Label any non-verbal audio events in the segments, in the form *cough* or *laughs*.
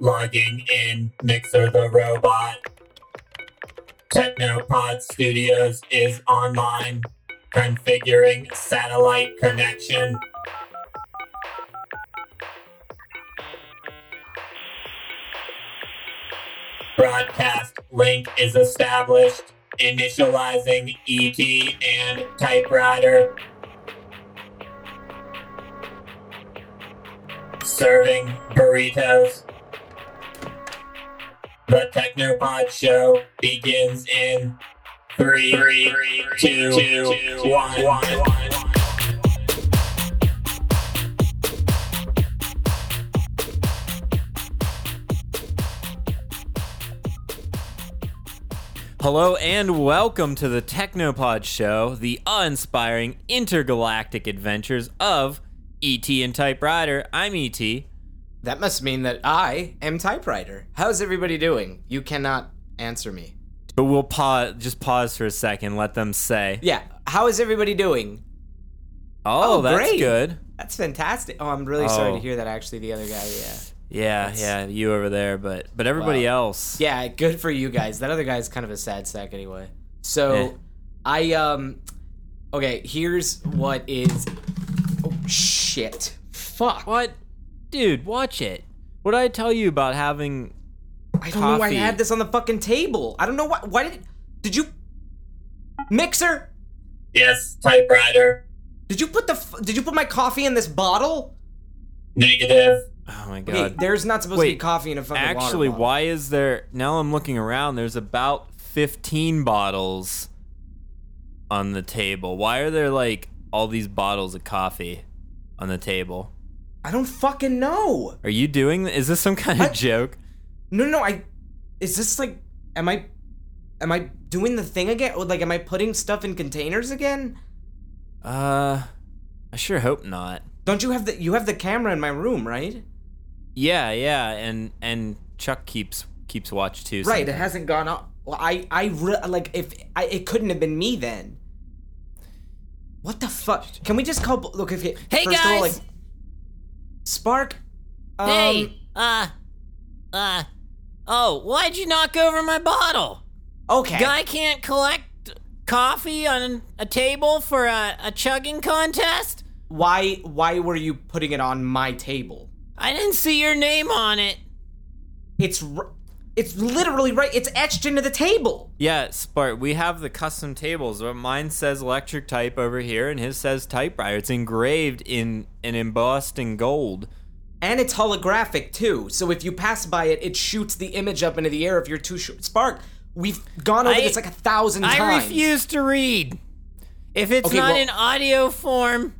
Logging in Mixer the Robot. Technopod Studios is online. Configuring satellite connection. Broadcast link is established. Initializing ET and Type Rider. Serving burritos. The Technopod show begins in three, three, two, two, one, one. Hello and welcome to the Technopod Show, the awe-inspiring intergalactic adventures of E.T. and Type Rider. I'm E.T. That must mean that I am Type Rider. How's everybody doing? You cannot answer me. But we'll pause, just pause for a second, let them say. Yeah, how is everybody doing? Oh, Oh, that's great. good. That's fantastic. Oh, I'm really sorry Oh. to hear that. Actually, the other guy, yeah, Yeah, yeah, you over there, but but everybody else. yeah, good for you guys. That other guy's kind of a sad sack anyway. So, Eh. I um, okay, here's what is. Oh shit! Fuck! What, dude? Watch it. What did I tell you about having? I don't know why I coffee? had this on the fucking table. I don't know why. Why did? Did you? Mixer? Yes, Type Rider. Did you put the? f- Did you put my coffee in this bottle? Negative. Oh my Okay, god. there's not supposed to be Wait, coffee in a fucking water Actually, bottle. why is there? Now I'm looking around. There's about 15 bottles on the table. Why are there like all these bottles of coffee on the table? I don't fucking know. Are you doing? Is this some kind of joke? No, no, no, I. Is this like? Am I? Am I doing the thing again? Or, Like, am I putting stuff in containers again? Uh, I sure hope not. Don't you have the? You have the camera in my room, right? Yeah, yeah, and and Chuck keeps keeps watch too. Right. It hasn't gone up. Well, I, I, re- like, if I, it couldn't have been me then. What the fuck? Can we just call? Look, if it. Hey, first Of all, guys! like, Spark. Um, Hey, uh, uh, oh, why'd you knock over my bottle? Okay. Guy can't collect coffee on a table for a, a chugging contest? Why? Why were you putting it on my table? I didn't see your name on it. It's r- it's literally right. It's etched into the table. Yeah, Spark, we have the custom tables. But Mine says electric type over here, and his says Type Rider. It's engraved in and embossed in gold. And it's holographic too. So if you pass by it, it shoots the image up into the air if you're too short. Spark, we've gone over I- this like a thousand I times. I refuse to read. If it's Okay, not well- in audio form,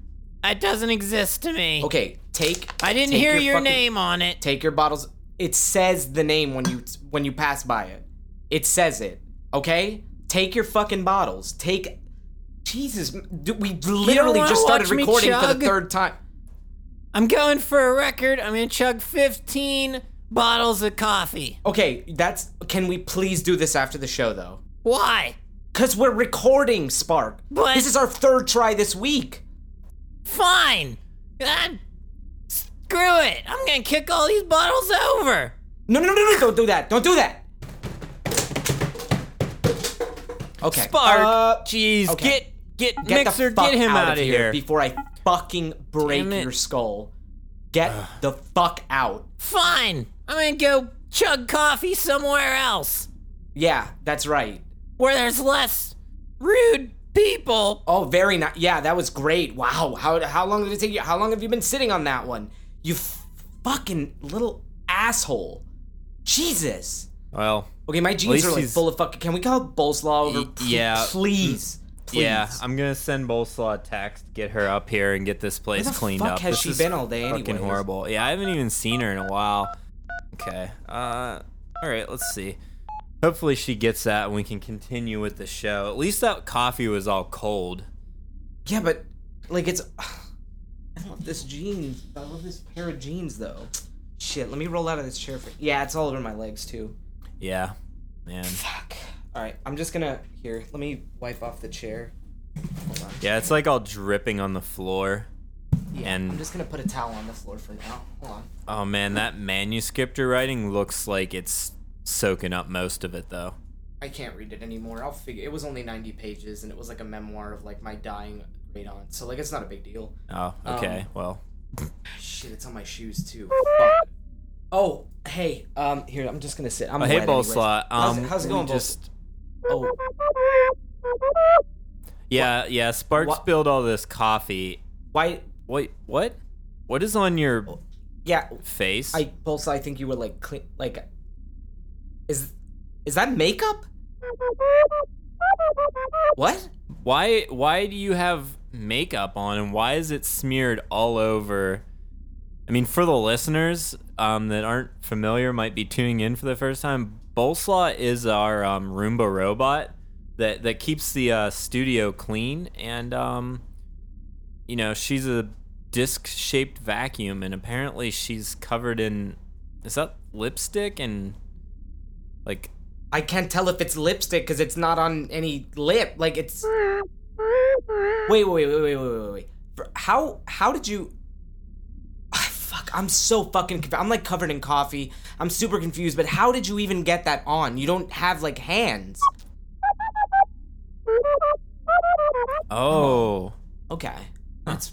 it doesn't exist to me. Okay, take. I didn't take hear your, fucking- name on it. Take your bottles. It says the name when you when you pass by it. It says it. Okay. Take your fucking bottles. Take. Jesus, we literally just started recording for the third time. I'm going for a record. I'm gonna chug 15 bottles of coffee. Okay, that's. Can we please do this after the show though? Why? Cause we're recording, Spark. But- this is our third try this week. Fine. God, screw it. I'm gonna kick all these bottles over. No, no, no, no, no! Don't do that! Don't do that! Okay. Spark, Uh, jeez, okay. get get, get Mixer, the fuck get him out, out of here before I fucking break your skull. Get the fuck out. Fine. I'm gonna go chug coffee somewhere else Yeah, that's right. where there's less rude people. Oh, very nice. Yeah, that was great. Wow. How how long did it take you? How long have you been sitting on that one? You f- fucking little asshole. Jesus. Well, Okay, my jeans are like he's- full of fucking. Can we call Boleslaw over? Y- yeah. *laughs* Please. Please. yeah, I'm gonna send Boleslaw a text, get her up here, and get this place cleaned fuck up. has This she been all day Fucking anyways? horrible. Yeah, I haven't even seen her in a while. Okay. Uh, all right. Let's see. Hopefully she gets that, and we can continue with the show. At least that coffee was all cold. Yeah, but like it's. I love this jeans. I love this pair of jeans though. Shit, let me roll out of this chair for. Yeah, it's all over my legs too. Yeah, man. Fuck. All right, I'm just gonna here. Let me wipe off the chair. Hold on. Yeah, it's like all dripping on the floor. Yeah, and I'm just gonna put a towel on the floor for now. Hold on. oh man, that manuscript you're writing looks like it's soaking up most of it though. I can't read it anymore. I'll figure. It was only 90 pages, and it was like a memoir of like my dying great aunt. So like, it's not a big deal. Oh, okay. Um, well, Shit, it's on my shoes too. Fuck. Oh, hey. Um, here I'm just gonna sit. I'm oh, hey, anyways. Boleslaw. Um, How's it, how's it going, Just Oh, yeah, yeah. Sparks What- spilled all this coffee. why? Wait, what? What is on your Yeah, face? I Bolsa. I think you were like clean. Like, is is that makeup? What? Why why do you have makeup on and why is it smeared all over? I mean, for the listeners um, that aren't familiar, might be tuning in for the first time. Boleslaw is our um, Roomba robot that that keeps the uh, studio clean, and um, you know she's a disc-shaped vacuum, and apparently she's covered in is that lipstick and like I can't tell if it's lipstick because it's not on any lip. Like it's. Wait, wait, wait, wait, wait, wait, wait. For- How how did you? Ah, fuck, I'm so fucking. Conf- I'm like covered in coffee. I'm super confused. But how did you even get that on? You don't have like hands. oh. Okay, that's.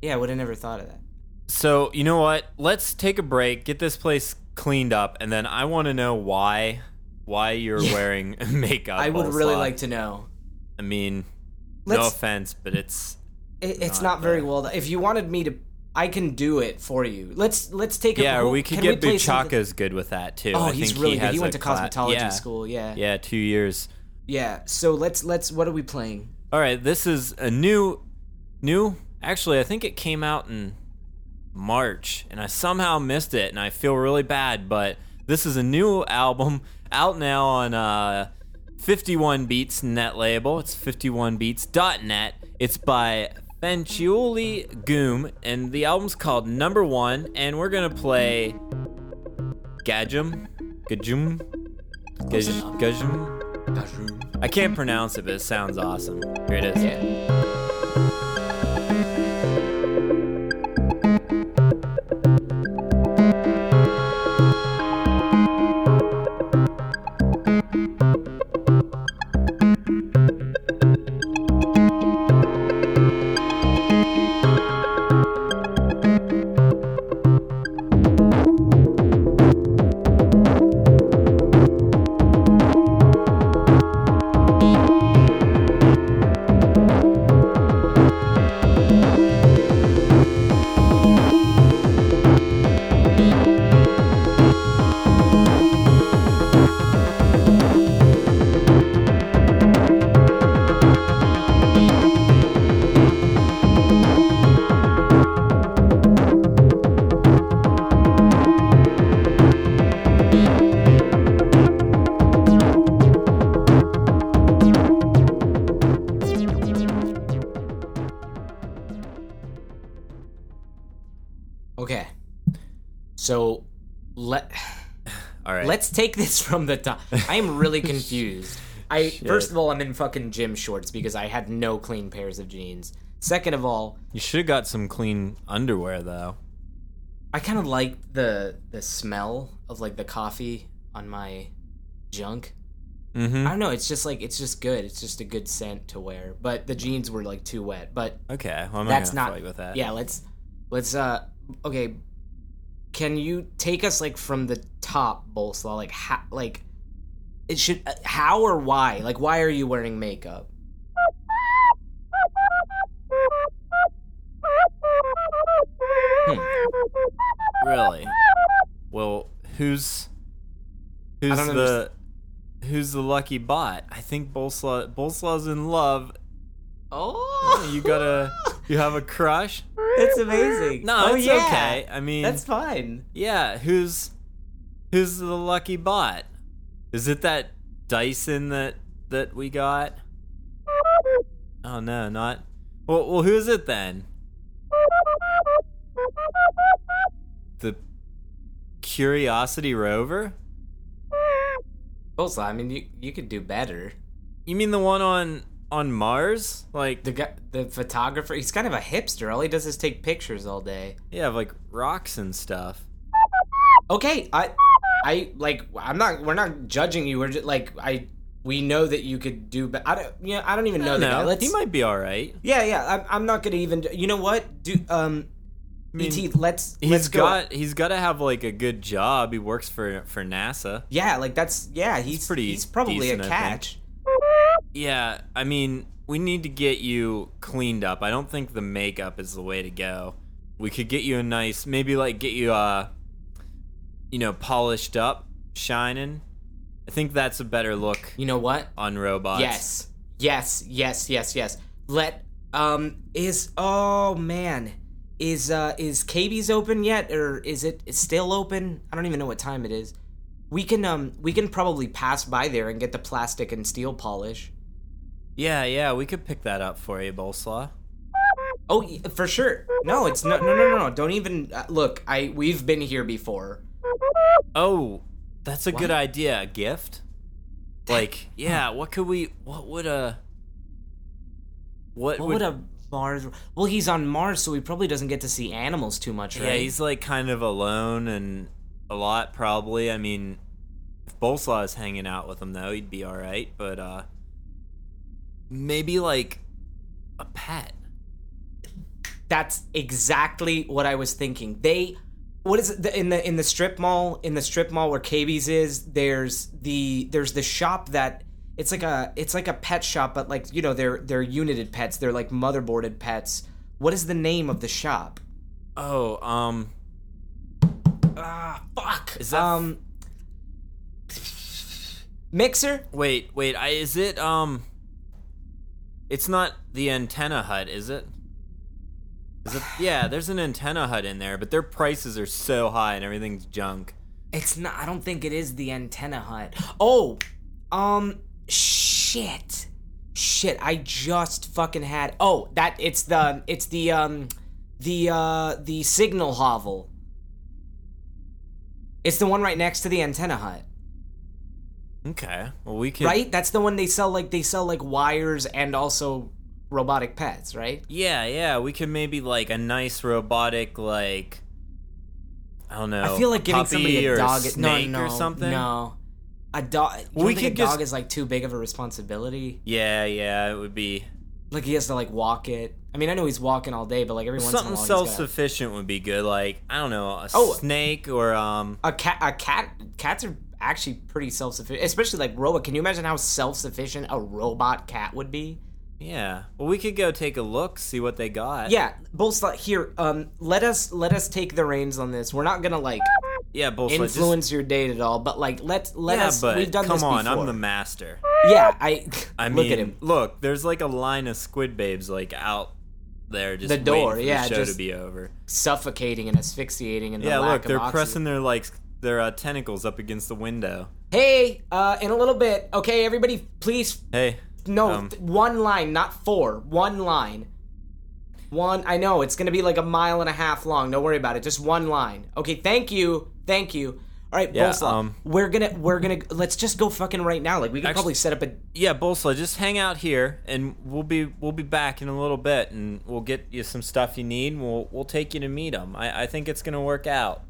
Yeah, I would have never thought of that. So you know what? Let's take a break, get this place cleaned up, and then I want to know why why you're wearing *laughs* makeup. I would really Boleslaw. like to know. I mean, no Let's- offense, but it's It, it's Not not very well. done. If you wanted me to, I can do it for you. Let's let's take a. yeah. Or we could can get something- Buchaka's good with that too. Oh, I he's think really he good. He went to cla- cosmetology yeah. school. Yeah. Yeah, two years. Yeah. So let's let's. What are we playing? All right, this is a new, new. Actually, I think it came out in March, and I somehow missed it, and I feel really bad. But this is a new *laughs* album out now on uh, 51 Beats net label. It's 51beats.net. It's by Fanciulli Goom, and the album's called Number One. And we're gonna play Gajum, Gajum, Gaj- Gajum. I can't pronounce it, but it sounds awesome. Here it is. Yeah. Okay. So let *sighs* All right. let's take this from the top. I am really *laughs* confused. I Shit. first of all, I'm in fucking gym shorts because I had no clean pairs of jeans. Second of all, You should have got some clean underwear though. I kind of like the the smell of like the coffee on my junk. Mm-hmm. I don't know. It's just like it's just good. It's just a good scent to wear. But the jeans were like too wet. But Okay. Well, I'm that's not not. gonna fight with that. Yeah. Let's let's uh. Okay. Can you take us like from the top, Boleslaw? Like how? Like it should. Uh, how or why? Like why are you wearing makeup? Hmm. Really? Well, who's who's the who's the lucky bot? I think Boleslaw Boleslaw's in love. Oh, You gotta *laughs* you have a crush? It's amazing. No, oh, it's yeah. okay. I mean, That's fine. yeah. Who's who's the lucky bot? Is it that Dyson that that we got? Oh no, not. Well, well, who's it then? The Curiosity rover? Boleslaw, I mean, you you could do better. You mean the one on on Mars? Like The guy, the photographer, he's kind of a hipster. All he does is take pictures all day. yeah, like rocks and stuff. Okay, I, I like. I'm not. We're not judging you. We're just like I. We know that you could do, but I don't. You know, I don't even know the guy. No, Let's. he might be all right. yeah, yeah. I'm, I'm not gonna even. You know what? Do um. mean, Et, let's He's let's go. got he's got to have like a good job. He works for for NASA. Yeah, like that's yeah. He's pretty He's probably decent, a I catch. Yeah, I mean, we need to get you cleaned up. I don't think the makeup is the way to go. We could get you a nice, maybe like get you uh you know, polished up, shining. I think that's a better look You know what? on robots. Yes. Yes, yes, yes, yes. Let um is oh man. Is uh is KB's open yet or is it still open? I don't even know what time it is. We can um we can probably pass by there and get the plastic and steel polish. Yeah, yeah, we could pick that up for you, Boleslaw. Oh, for sure. No, it's no no no no. Don't even uh, look. I we've been here before. Oh, that's a good idea. A gift? Like, *laughs* yeah, what could we what would a what, What would, would a Mars? Well, he's on Mars, so he probably doesn't get to see animals too much, right? Yeah, he's like kind of alone and a lot probably. I mean, if Boleslaw is hanging out with him though, he'd be all right. But uh, maybe like a pet. That's exactly what I was thinking. They what is it the, in the in the strip mall in the strip mall where KB's is there's the there's the shop that it's like a it's like a pet shop but like you know they're they're united pets they're like motherboarded pets what is the name of the shop Oh, um, ah fuck Is that- um mixer wait, wait. I is it um? It's not the antenna hut, is it? Is it? Yeah, there's an antenna hut in there, but their prices are so high and everything's junk. It's not. I don't think it is the antenna hut. Oh, um, shit, shit. I just fucking had. Oh, that it's the it's the um the uh the signal hovel. It's the one right next to the antenna hut, Okay, well we could. right? That's the one they sell like they sell like wires and also robotic pets, right? Yeah, yeah, we could maybe like a nice robotic like I don't know. I feel like giving somebody a dog snake no, no, or something. No, a dog. We could a dog is like too big of a responsibility. Yeah, yeah, it would be Like he has to like walk it. I mean, I know he's walking all day, but like every once in a something while, he's gotta- self-sufficient would be good. Like I don't know, a Oh. snake or um. a cat. A cat. Cats are actually pretty self-sufficient, especially like robot. Can you imagine how self-sufficient a robot cat would be? Yeah, well, we could go take a look, see what they got. Yeah, Bolslot, here. Um, let us let us take the reins on this. We're not gonna like yeah, Bullshit. influence your date at all, but like let let yeah, us. but we've done come this on, before. I'm the master. Yeah, I. *laughs* I look mean, at him. Look, there's like a line of squid babes like out there just The door, yeah, the show just- to be over. suffocating and asphyxiating and Yeah, lack look, they're oxygen. pressing their like their uh, tentacles up against the window. Hey, uh, in a little bit. Okay, everybody, please Hey, No, Um, th- one line, not four. One line. One. I know it's gonna be like a mile and a half long. Don't worry about it. Just one line. Okay. Thank you. Thank you. All right, Yeah, Boleslaw, um, we're gonna we're gonna let's just go fucking right now. Like we could Actu- probably set up a. yeah, Bolsla, just hang out here, and we'll be we'll be back in a little bit, and we'll get you some stuff you need. And we'll we'll take you to meet them. I I think it's gonna work out.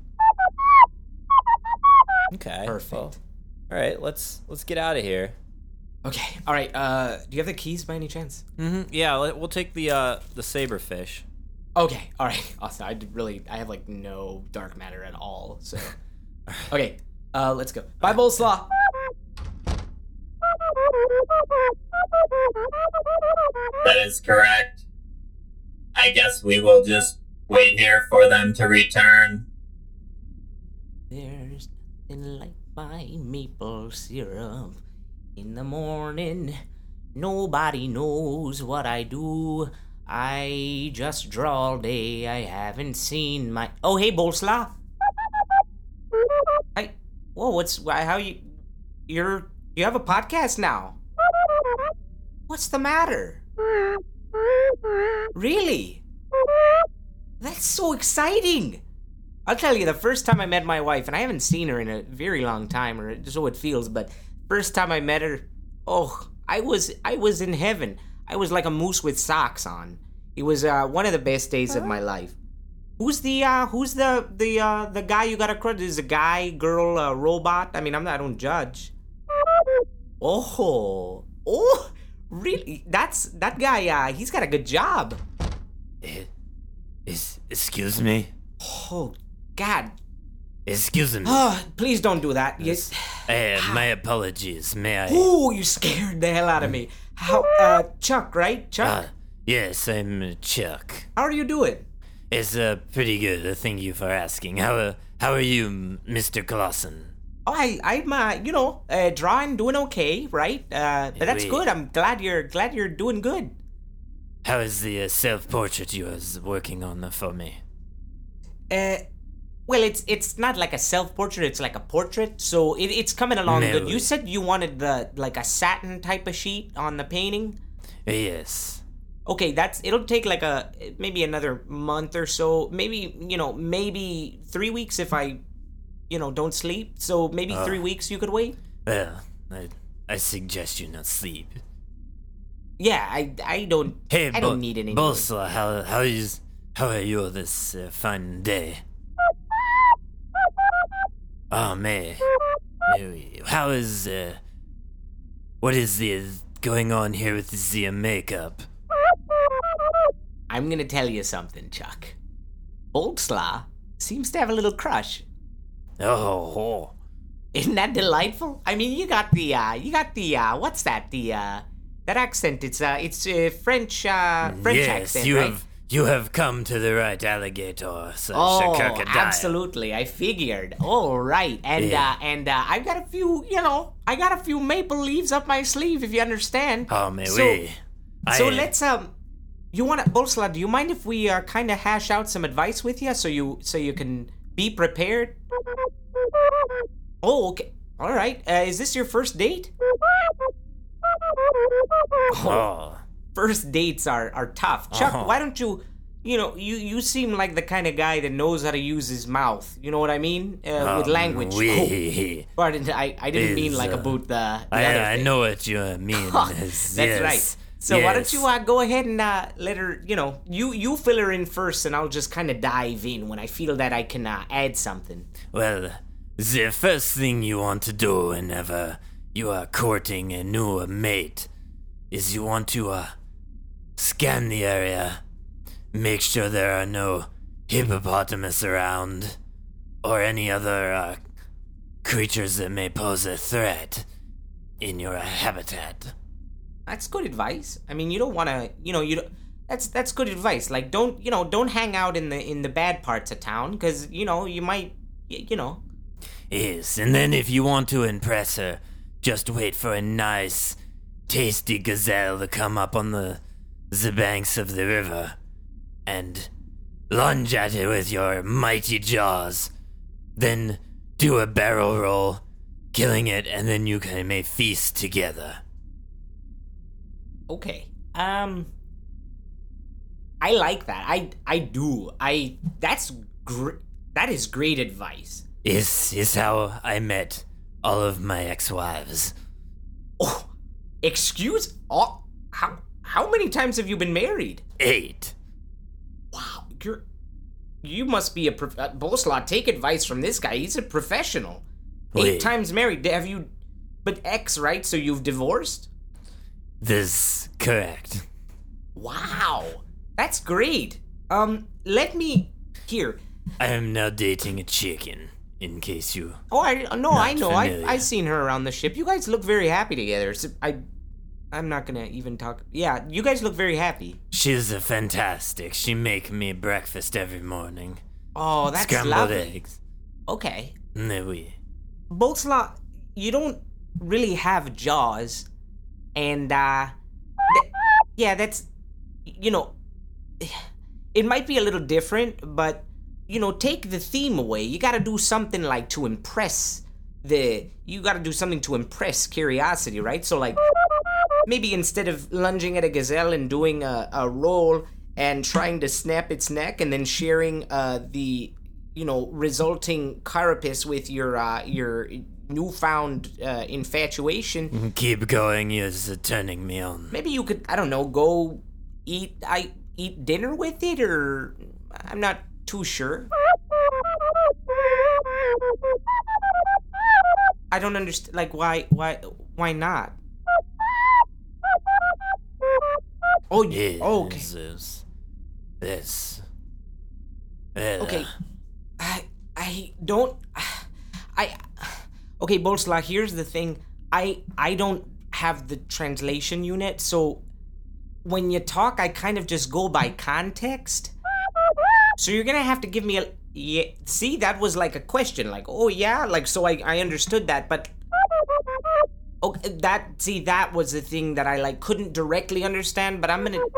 Okay. Perfect. well, all right, let's let's get out of here. Okay. All right. Uh, do you have the keys by any chance? Mm-hmm. Yeah, let, we'll take the uh the saberfish. Okay. All right. *laughs* Awesome. I really. I have like no dark matter at all. So. *laughs* Okay. Uh, let's go. Bye, Boleslaw. That is correct. I guess we will just wait here for them to return. Like my maple syrup in the morning. Nobody knows what I do. I just draw all day. I haven't seen my. Oh, hey, Boleslaw. Hey, whoa, what's? How you? You're you have a podcast now. What's the matter? Really? That's so exciting. I'll tell you, the first time I met my wife, and I haven't seen her in a very long time, or so it feels, but first time I met her, oh, I was I was in heaven. I was like a moose with socks on. It was uh, one of the best days of my life. Who's the uh, who's the the uh, the guy you got to credit? Is a guy, girl, uh, robot? I mean, I'm not. I don't judge. Oh, oh, really? That's that guy. Uh, he's got a good job. Eh, Is excuse me? Oh, God. Excuse me. Oh, please don't do that. Yes. Eh, my apologies. May I? Oh, you scared the hell out of me. How, uh, Chuck, right? Chuck? Uh, yes, I'm uh, Chuck. How are you doing? It's uh, pretty good. uh, Thank you for asking. How uh, how are you, Mr. Clausen? Oh, I, I'm, uh, you know, uh, drawing, doing okay, right? Uh, but that's good. I'm glad you're, glad you're doing good. How is the uh, self-portrait you was working on uh, for me? Uh, well, it's, it's not like a self-portrait. It's like a portrait. So it, it's coming along good. You said you wanted the, like a satin type of sheet on the painting. Yes. Okay, that's, it'll take like a, maybe another month or so. Maybe, you know, maybe three weeks if I, you know, don't sleep. So maybe three weeks you could wait. Well, I, I suggest you not sleep. Yeah, I I don't Hey, I Bo- don't need any. Bolsa, how how is how are you this uh, fine day? Oh man, how is uh, what is the going on here with the uh, makeup? I'm gonna tell you something, Chuck. Boltzla seems to have a little crush. Oh, Isn't that delightful? I mean, you got the uh, you got the uh, what's that? The uh, that accent. It's uh, it's uh, French uh, French yes, accent, you right? have you have come to the right alligator, such Oh, a absolutely! I figured. All right, and Yeah. uh, and uh, I've got a few, you know, I got a few maple leaves up my sleeve, if you understand. Oh, mais So- oui. So I- let's um, you want to, Bolsla? Do you mind if we uh, kind of hash out some advice with you, so you so you can be prepared? Oh, okay. All right. Uh, is this your first date? Oh, First dates are are tough. Chuck, Uh-huh. why don't you? You know, you you seem like the kind of guy that knows how to use his mouth. You know what I mean? Uh, with um, language. Oh, Oui. *laughs* pardon, I, I didn't mean like uh, about the, the I, I know what you mean. *laughs* That's yes. right. So why don't you uh, go ahead and uh, let her, you know, you you fill her in first, and I'll just kind of dive in when I feel that I can uh, add something. Well, the first thing you want to do whenever you are courting a new mate is you want to uh, scan the area, make sure there are no hippopotamus around, or any other uh, creatures that may pose a threat in your habitat. That's good advice. I mean, you don't want to, you know, you don't. That's that's good advice. Like, don't you know, don't hang out in the in the bad parts of town, because you know you might, you know. Yes, and then if you want to impress her, just wait for a nice, tasty gazelle to come up on the the banks of the river and lunge at it with your mighty jaws. Then do a barrel roll, killing it, and then you can may feast together. Okay. Um. I like that. I I do. I that's gr- that is great advice. Is is how I met all of my ex-wives. Oh, excuse. Oh, how how many times have you been married? Eight. Wow, you're you must be a prof- uh, Boleslaw. Take advice from this guy. He's a professional. Eight times married. Have you? But ex, right? So you've divorced. This correct. Wow, that's great. Um, let me here. I am now dating a chicken. In case you Oh, I no, I know. I familiar. I seen her around the ship. You guys look very happy together. So I, I'm not gonna even talk. Yeah, you guys look very happy. She's a fantastic. She make me breakfast every morning. Oh, that's Scrambled lovely. eggs. Okay, Nee, oui. Boltzla, you don't really have jaws, and uh, th- yeah, that's you know, it might be a little different, but you know, take the theme away. You got to do something like to impress the. You got to do something to impress curiosity, right? So like, maybe instead of lunging at a gazelle and doing a, a roll and trying to snap its neck and then sharing uh, the you know resulting carapace with your uh, your newfound uh, infatuation, Keep going, you're turning me on. maybe you could I don't know go eat I eat dinner with it or I'm not too sure. I don't understand. Like why why why not? Oh, y- oh, okay. This. This. Okay. I I don't I Okay, Bolsla, here's the thing. I I don't have the translation unit, so when you talk I kind of just go by context. So you're going to have to give me a yeah, see that was like a question like, "Oh yeah?" Like so I I understood that, but Okay, that see that was the thing that I like couldn't directly understand, but I'm to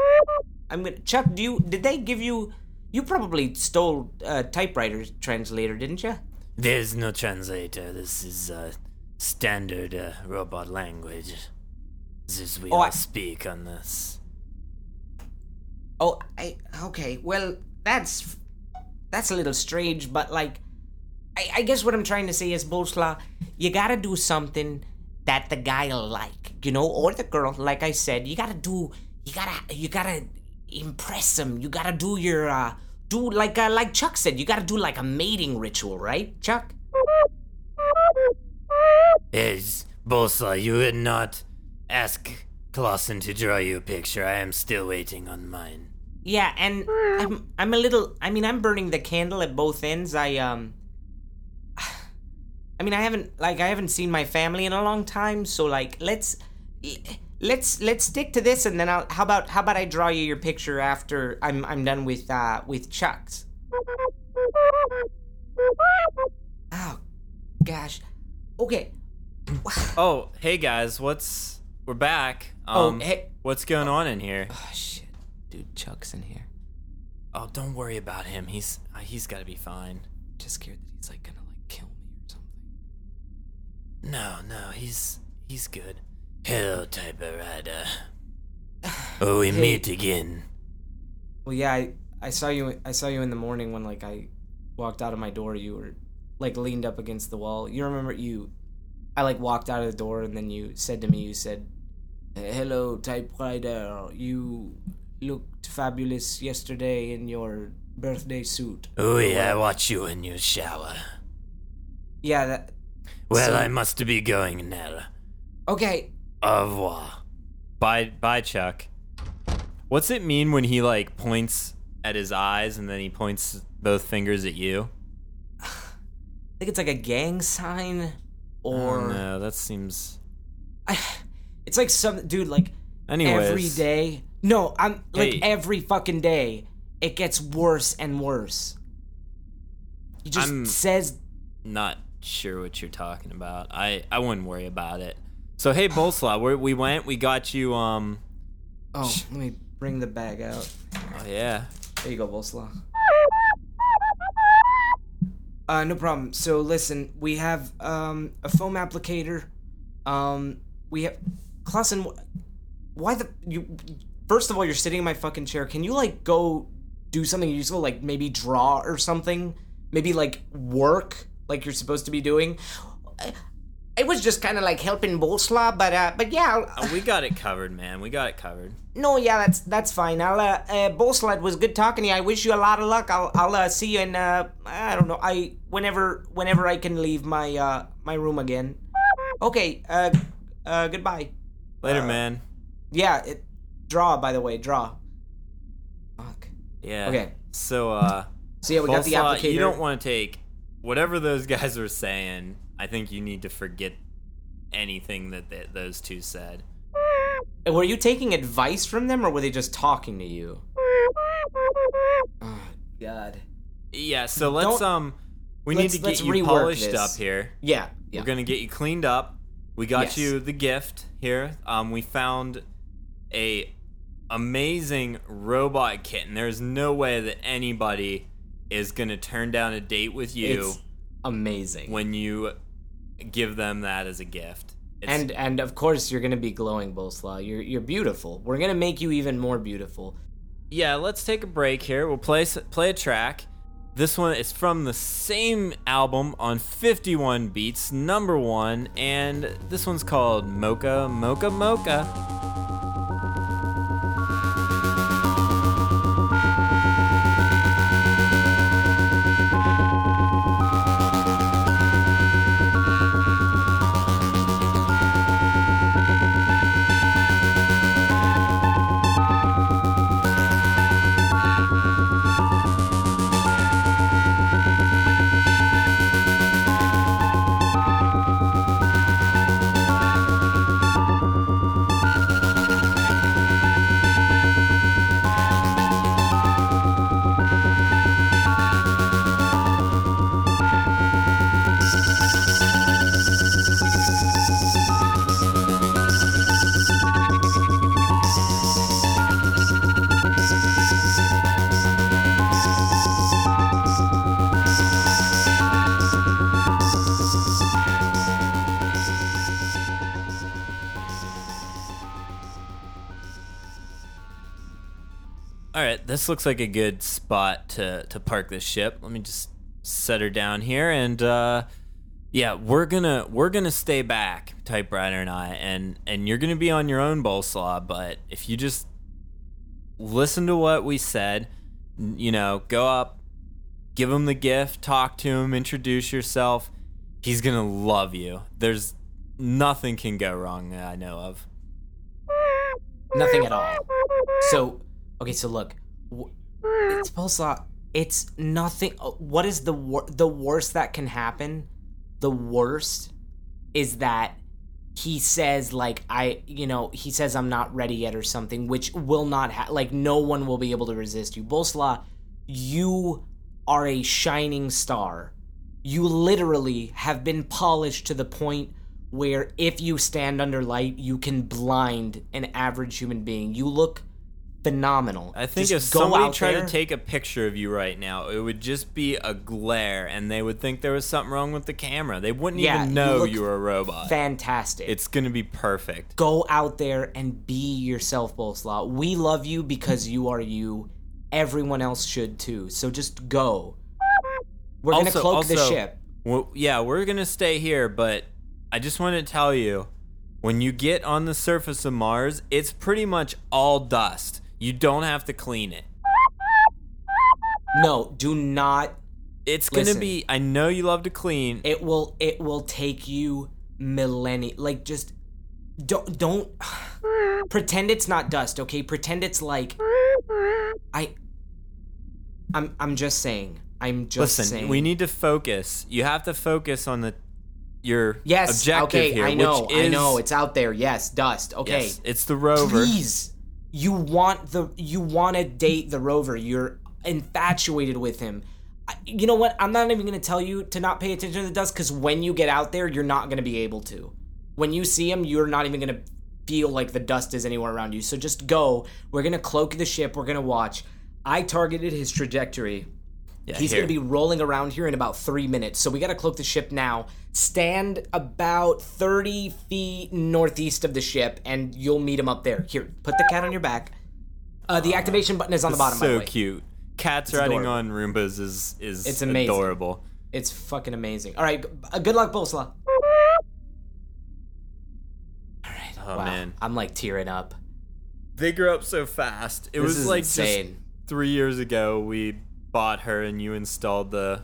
I'm to Chuck, do you did they give you you probably stole a typewriter translator, didn't you? There's no translator. This is uh, standard uh, robot language. This is we Oh, all I- speak on this. Oh, I okay. Well, that's that's a little strange, but like, I, I guess what I'm trying to say is, Bolsla, you gotta do something that the guy'll like, you know, or the girl. Like I said, you gotta do, you gotta, you gotta impress him. You gotta do your, uh, do like, uh, like Chuck said, you gotta do like a mating ritual, right, Chuck? Is Bolsa, you would not ask Clausen to draw you a picture. I am still waiting on mine. Yeah, and I'm I'm a little I mean I'm burning the candle at both ends. I um I mean I haven't like I haven't seen my family in a long time, so like let's let's let's stick to this and then I'll how about how about I draw you your picture after I'm I'm done with uh with Chuck's. Oh gosh. Okay. *sighs* Oh, hey guys, what's we're back? Oh, Um, hey- what's going on in here? Oh shit. Dude, Chuck's in here. Oh, don't worry about him. He's uh, he's got to be fine. Just scared that he's like gonna No, no, he's he's good. Hello, Type Rider. *sighs* Oh, we Hey. meet again. Well, yeah, I, I saw you. I saw you in the morning when like I walked out of my door. You were like leaned up against the wall. You remember you? I like walked out of the door and then you said to me, you said, "Hello, Type Rider. You looked fabulous yesterday in your birthday suit." Oh yeah, I watch you in your shower. Yeah. That. Well, So- I must be going now. Okay. Au revoir. Bye, bye, Chuck. What's it mean when he like points at his eyes and then he points both fingers at you? *sighs* I think it's like a gang sign, or oh, no, that seems. *sighs* it's like some dude like Anyways, every day. No, I'm like Hey. every fucking day. It gets worse and worse. He just I'm- says, not sure what you're talking about. I I wouldn't worry about it. So hey, Boleslaw, we we went. We got you. Um. "Oh, let me bring the bag out." Oh yeah. There you go, Volslaw. Uh, no problem. So listen, we have um a foam applicator. Um, we have Clausen. wh- Why the you? First of all, you're sitting in my fucking chair. Can you like go do something useful, like maybe draw or something? Maybe like work, like you're supposed to be doing. It was just kind of like helping Boleslaw, but uh, but yeah, Oh, we got it covered, man. We got it covered. no, yeah, that's that's fine. I'll uh, uh Boleslaw, it was good talking to you. I wish you a lot of luck. I'll I'll uh, see you in uh I don't know. I whenever whenever I can leave my uh my room again. Okay. Uh uh goodbye. Later, Uh, man. Yeah, it draw by the way, draw. Fuck. Yeah. okay. So uh. So yeah, we got the applicator. You don't want to take whatever those *laughs* guys were saying. I think you need to forget anything that th- those two said. Were you taking advice from them or were they just talking to you? Oh god. Yeah. So let's Don't- um. We let's- need to get you polished this. up here. Yeah. Yeah. We're gonna get you cleaned up. We got Yes. you the gift here. Um, we found a amazing robot kitten. There's no way that anybody is gonna turn down a date with you It's amazing. when you give them that as a gift. It's, And and of course you're gonna be glowing, Boleslaw. You're you're beautiful. We're gonna make you even more beautiful. yeah, let's take a break here. We'll play play a track, This one is from the same album on 51 Beats, number one, and this one's called Mocha Mocha Mocha. This looks like a good spot to to park this ship. Let me just set her down here, and uh, yeah, we're gonna we're gonna stay back, Type Rider and I, and and you're gonna be on your own, Boleslaw. But if you just listen to what we said, you know, go up, give him the gift, talk to him, introduce yourself. He's gonna love you. There's nothing can go wrong that I know of. Nothing at all. So, okay, so look, it's Pulsar. It's nothing. uh, What is the wor- the worst that can happen? The worst is that he says like I, you know, he says I'm not ready yet or something, which will not ha- like no one will be able to resist you. Bolsla, you are a shining star. You literally have been polished to the point where if you stand under light, you can blind an average human being. You look phenomenal. I think Just if somebody tried there- to take a picture of you right now, it would just be a glare, and they would think there was something wrong with the camera. They wouldn't Yeah, even know look you were a robot. fantastic. It's gonna be perfect. go out there and be yourself, Boleslaw. We love you because you are you. Everyone else should too. So just go. We're gonna Also- cloak the ship. Well, yeah, we're gonna stay here, but I just want to tell you, when you get on the surface of Mars, it's pretty much all dust. You don't have to clean it. No, do not. It's gonna Listen. be. I know you love to clean. It will. It will take you millennia. Like just don't don't *sighs* pretend it's not dust. Okay, pretend it's like I. I'm I'm just saying. I'm just Listen, saying. we need to focus. You have to focus on the your Yes. objective okay. here, I know. which is I know. It's out there. Yes. Dust. Okay. yes, it's the rover. Please, you want the you want to date the rover. You're infatuated with him. You know what? I'm not even going to tell you to not pay attention to the dust because when you get out there, you're not going to be able to. When you see him, you're not even going to feel like the dust is anywhere around you. So just go. We're going to cloak the ship. We're going to watch. I targeted his trajectory. Yeah, He's going to be rolling around here in about three minutes. So we got to cloak the ship now. Stand about 30 feet northeast of the ship, and you'll meet him up there. Here, put the cat on your back. Uh, the activation button is on the bottom, by the so way. cute. Cats riding adorable. on Roombas is is It's amazing. adorable. It's fucking amazing. All right, g- uh, good luck, Bolsla. All right. Oh man, I'm like tearing up. they grew up so fast. It This was is like insane. just three years ago we bought her and you installed the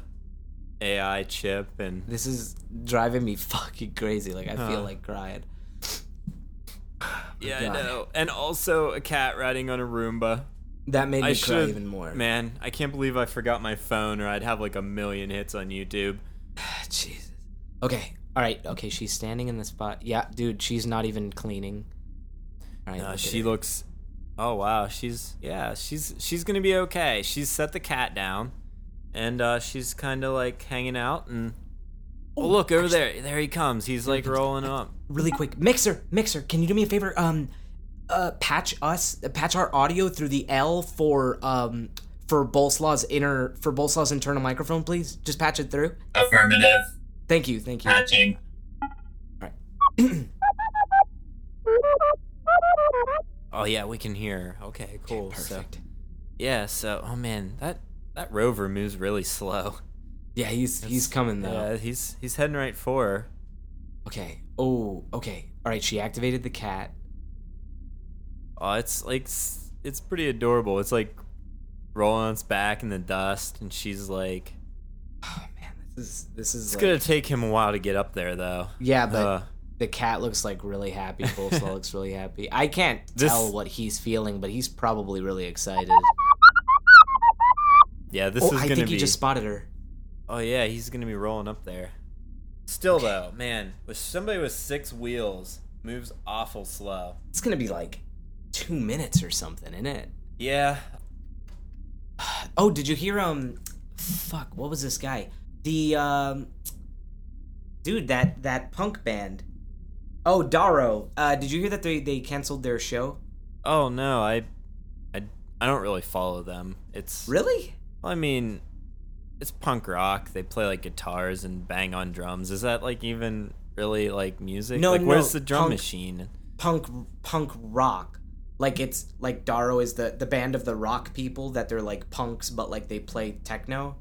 AI chip and This is driving me fucking crazy. Like I feel like crying. yeah, I know. And also a cat riding on a Roomba. That made me I cry even more. Man, I can't believe I forgot my phone, or I'd have like a million hits on YouTube. *sighs* Jesus. Okay. All right. Okay. She's standing in the spot. Yeah, dude. She's not even cleaning. All right. Uh, look she looks. Oh wow, she's yeah, she's she's gonna be okay. She's set the cat down, and uh, she's kind of like hanging out. And oh, look over there, there he comes. He's like rolling up. really quick. Mixer, mixer. Can you do me a favor? Um, uh, patch us, uh, patch our audio through the L for um for Boleslaw's inner for Boleslaw's internal microphone, please. Just patch it through. Affirmative. Thank you. Thank you. Patching. *clears throat* *clears throat* Oh yeah, we can hear. Okay, cool. So Perfect. yeah, so oh man, that that rover moves really slow. Yeah, he's he's coming though. Yeah, he's he's heading right for her. Okay. Oh, okay. All right. She activated the cat. Oh, it's like s- it's pretty adorable. It's like rolling on its back in the dust, and she's like, *sighs* Oh man, this is this is. it's like- gonna take him a while to get up there, though. Yeah, but Uh, the cat looks like really happy. Boleslaw *laughs* looks really happy. I can't This- tell what he's feeling, but he's probably really excited. yeah, this oh, is I gonna be. I think be. he just spotted her. Oh yeah, he's gonna be rolling up there. Still though, man, with somebody with six wheels moves awful slow. It's gonna be like two minutes or something, isn't it? Yeah, *sighs* Oh, did you hear um fuck, what was this guy? The um dude that that punk band. Oh, Daro. Uh did you hear that they they canceled their show? Oh no, I, I, I don't really follow them. It's Really? I mean, it's punk rock. They play like guitars and bang on drums. Is that like even really like music? No, like no, where's the drum punk- machine? Punk punk rock. Like it's like Daro is the the band of the rock people that they're like punks but like they play techno.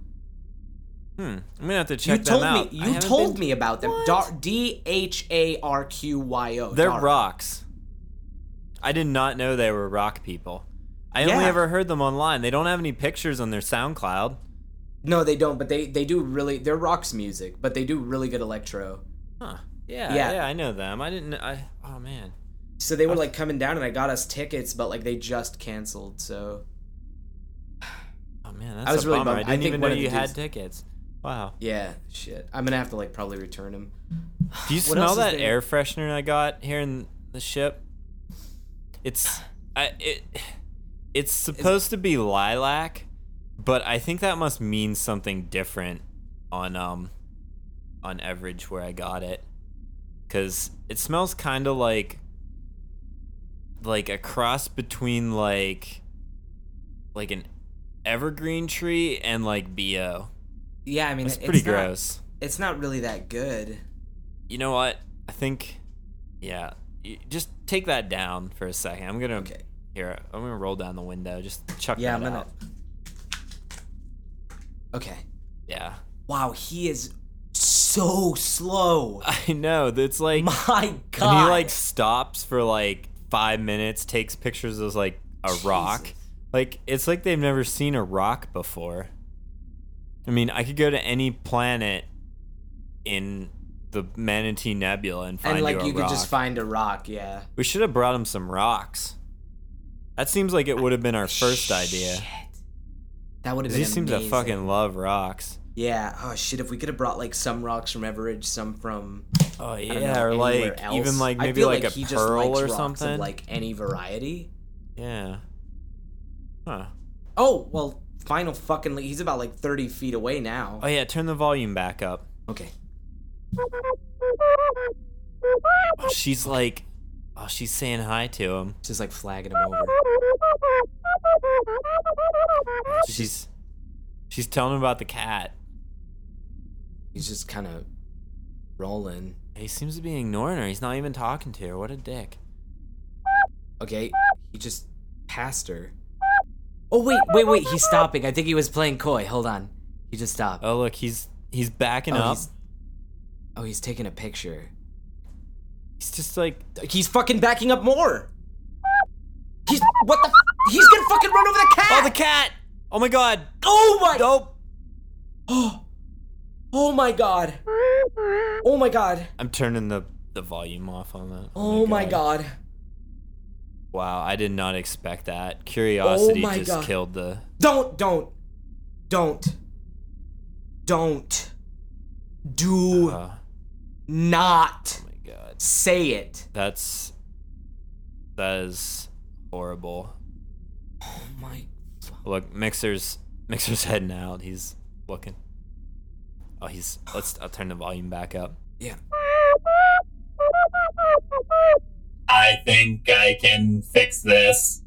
Hmm. I'm gonna have to check you them told out. me you told been- me about them. D H A R Q Y O. They're Daro. rocks. I did not know they were rock people. I only ever heard them online. They don't have any pictures on their SoundCloud. No, they don't, but they they do really they're rocks music, but they do really good electro. Huh. Yeah, Yeah. yeah, I know them. I didn't. I. Oh man. So they were like coming down, and I got us tickets, but like they just canceled. So *sighs* Oh man, that's I was a really bummer. I bummed. I didn't think even know you had tickets. Wow. yeah, shit. I'm gonna have to like probably return them. *sighs* Do you smell that air freshener I got here in the ship? It's *sighs* I it it's supposed to be lilac, but I think that must mean something different on um on Everidge where I got it. Cuz it smells kind of like like a cross between like like an evergreen tree and like BO. Yeah, I mean It's it's pretty not- gross. It's not really that good. You know what? I think, yeah. y- Just take that down for a second. I'm gonna Okay. here. I'm gonna roll down the window. Just chuck Yeah, that I'm gonna. out. Okay. Yeah. Wow, he is so slow. *laughs* I know. It's like My God. and he like stops for like five minutes, takes pictures of like a rock. Like it's like they've never seen a rock before. I mean, I could go to any planet in the Manatee Nebula and find and like you you could rock. just find a rock. Yeah. We should have brought him some rocks. That seems like it would have been our first idea. That would have been He seems to fucking love rocks. Yeah. Oh shit! If we could have brought like some rocks from Everidge, some from Oh yeah, know, or like else. even like maybe like, like a he just pearl or something. Of like any variety. yeah. Huh. Oh well, final fucking. He's about like thirty feet away now. Oh yeah, turn the volume back up. Okay. Oh, she's like, oh, she's saying hi to him. She's like flagging him over. She's, she's telling him about the cat. He's just kind of rolling. He seems to be ignoring her. He's not even talking to her. What a dick. Okay. He just passed her. Oh wait, wait, wait. He's stopping. I think he was playing coy. Hold on. He just stopped. Oh look, he's he's backing oh, up. he's, oh, he's taking a picture. He's just like, He's fucking backing up more. He's what the? f- He's gonna fucking run over the cat. oh the cat. Oh my god. Oh my! Nope. Oh, *gasps* oh my god! Oh my god! I'm turning the the volume off on that. Oh my god! Wow, I did not expect that. Curiosity Oh my just God. killed the. Don't, don't, don't, don't, do Uh, not oh my god, say it. that's that is horrible. Oh my! Look, Mixer's Mixer's *laughs* heading out. He's looking. Oh, he's. Let's. I'll turn the volume back up. Yeah. I think I can fix this.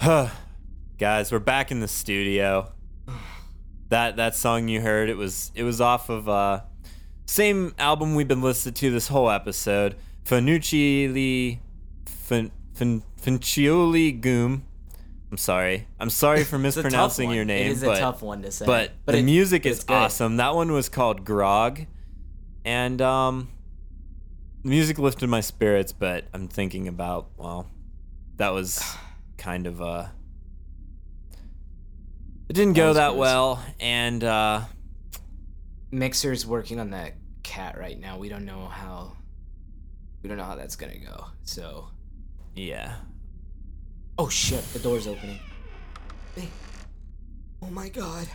Guys, we're back in the studio. That that song you heard, it was it was off of uh same album we've been listening to this whole episode, Fanucci Fin, fin, Fincioli Goom. I'm sorry. I'm sorry for It's a tough mispronouncing your name, It is but a tough one to say. but, but the it- music is good. awesome. That one was called Grog, and um, the music lifted my spirits. But I'm thinking about well, that was kind of uh, it didn't go that well, and uh, Mixer's working on that cat right now. We don't know how. We don't know how that's gonna go. So. yeah, Oh shit! The door's opening. Oh my god.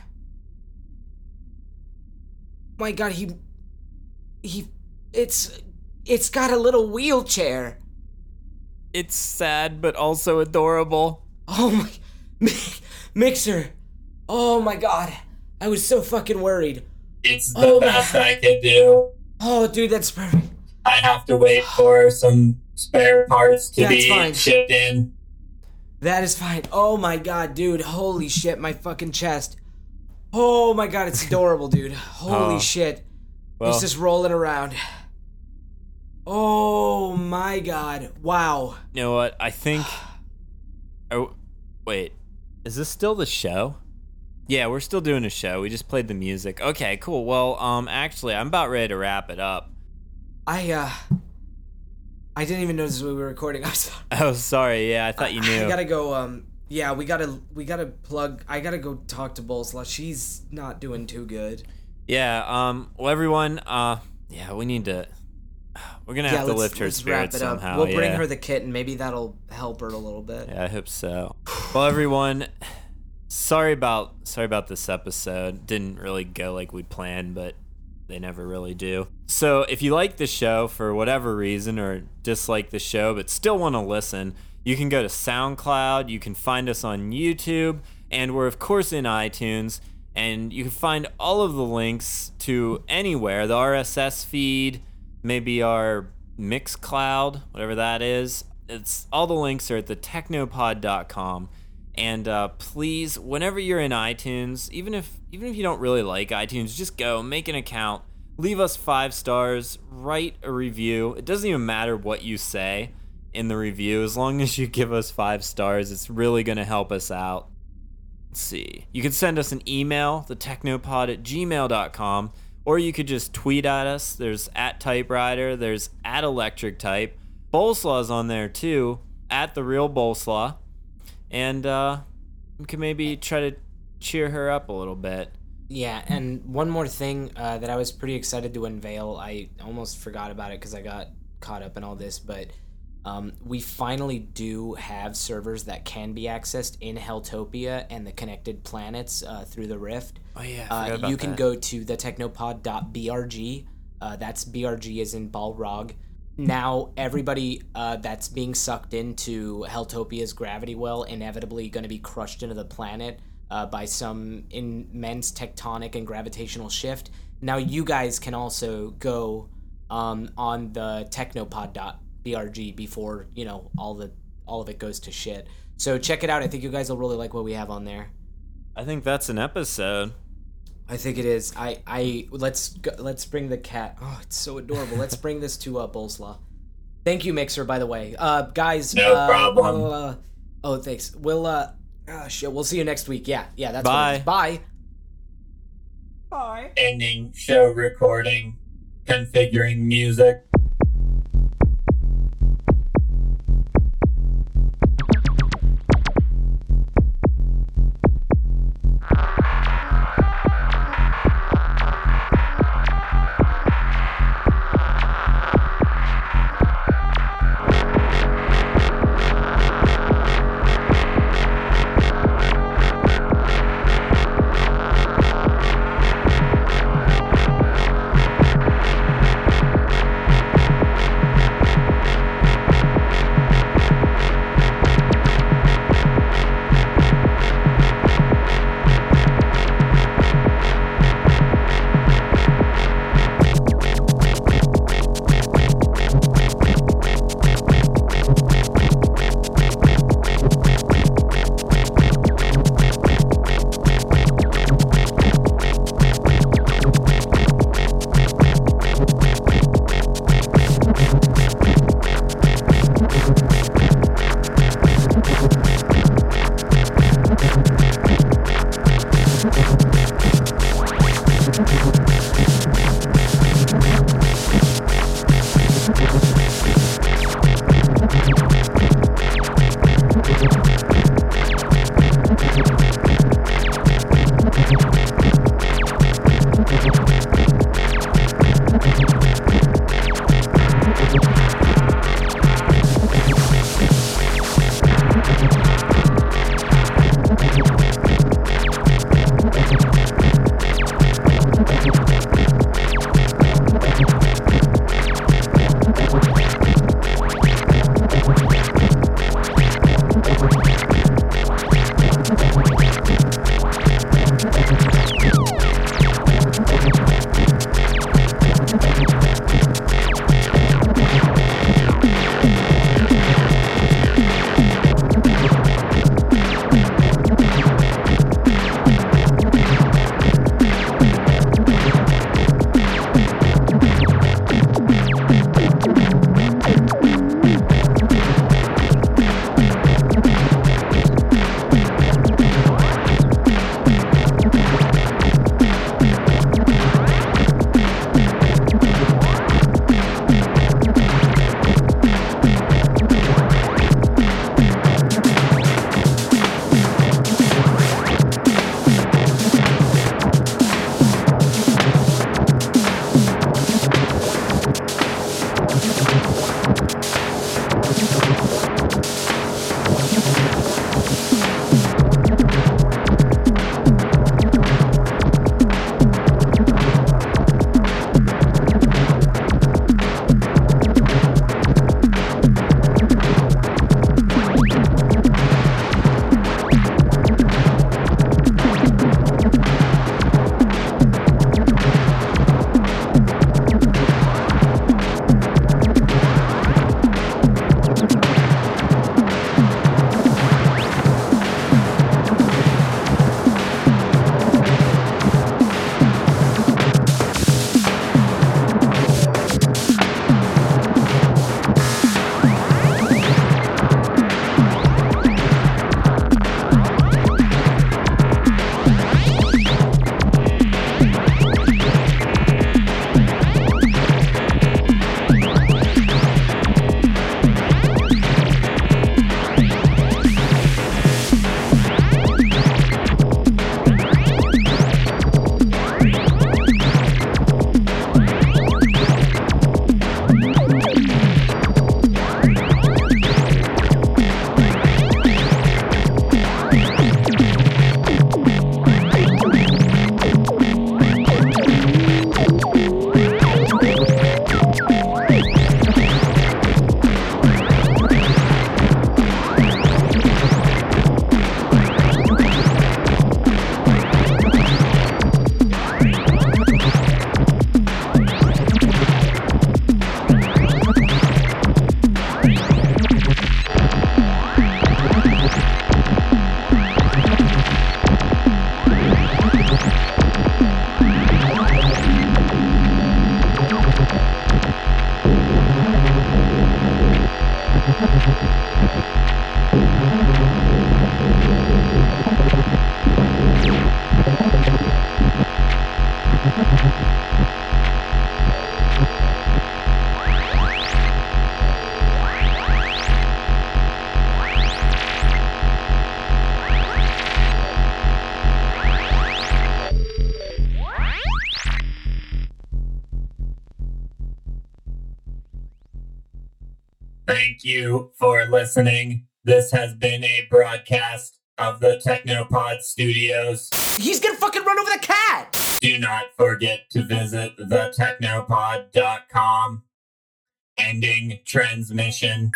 My god, he. He. It's. It's got a little wheelchair. It's sad but also adorable. Oh my. Mi- Mixer. Oh my god. I was so fucking worried. It's the Oh, my- best I can do. Oh, dude, that's perfect. I have to wait for some spare parts to That's be fine. shipped in. That is fine. Oh my god, dude. Holy shit, my fucking chest. Oh my god, it's adorable, dude. Holy Oh. shit. Well, It's just rolling around. Oh my god. Wow. you know what? I think. *sighs* Oh, wait, is this still the show? Yeah, we're still doing a show. We just played the music. Okay, cool. Well, um, actually, I'm about ready to wrap it up. I uh I didn't even notice we were recording. *laughs* I'm sorry. Oh, sorry. Yeah, I thought you knew. I gotta go um yeah, we gotta we gotta plug I gotta go talk to Boleslaw. She's not doing too good. Yeah. Um. Well, everyone. Uh. Yeah. We need to. We're gonna yeah, have to lift her spirits somehow. We'll bring yeah. her the kitten. Maybe that'll help her a little bit. Yeah, I hope so. Well, everyone. Sorry about sorry about this episode. Didn't really go like we planned, but they never really do. So, if you like the show for whatever reason or dislike the show but still want to listen, you can go to SoundCloud, you can find us on YouTube, and we're of course in iTunes, and you can find all of the links to anywhere, the RSS feed, maybe our Mixcloud, whatever that is. It's all the links are at the technopod.com. And uh, please, whenever you're in iTunes, even if even if you don't really like iTunes, just go make an account, leave us five stars, write a review. It doesn't even matter what you say in the review, as long as you give us five stars, it's really going to help us out. Let's see. You can send us an email, thetechnopod at gmail.com, or you could just tweet at us. There's at typewriter, there's at electric type. Boleslaw's on there too, at the real Boleslaw. And uh, we can maybe try to cheer her up a little bit. Yeah, and one more thing uh, that I was pretty excited to unveil. I almost forgot about it because I got caught up in all this, but um, we finally do have servers that can be accessed in Helltopia and the connected planets uh, through the Rift. Oh yeah, Uh, you can go to the technopod.brg. Uh, that's BRG is in Balrog. Now, everybody uh, that's being sucked into Helltopia's gravity well inevitably going to be crushed into the planet uh, by some immense tectonic and gravitational shift. Now, you guys can also go um, on the technopod.brg before you know all the all of it goes to shit. So check it out. I think you guys will really like what we have on there. I think that's an episode. I think it is. I I let's go, let's bring the cat. Oh, it's so adorable. let's bring this to uh, Boleslaw. Thank you, Mixer. By the way, uh, guys. No uh, problem. we'll, uh, oh, thanks. We'll uh, oh, shit. We'll see you next week. Yeah, yeah. That's Bye. What it is. Bye. Ending show recording. Configuring music. Technopod Studios. He's gonna fucking run over the cat! Do not forget to visit thetechnopod.com. Ending transmission.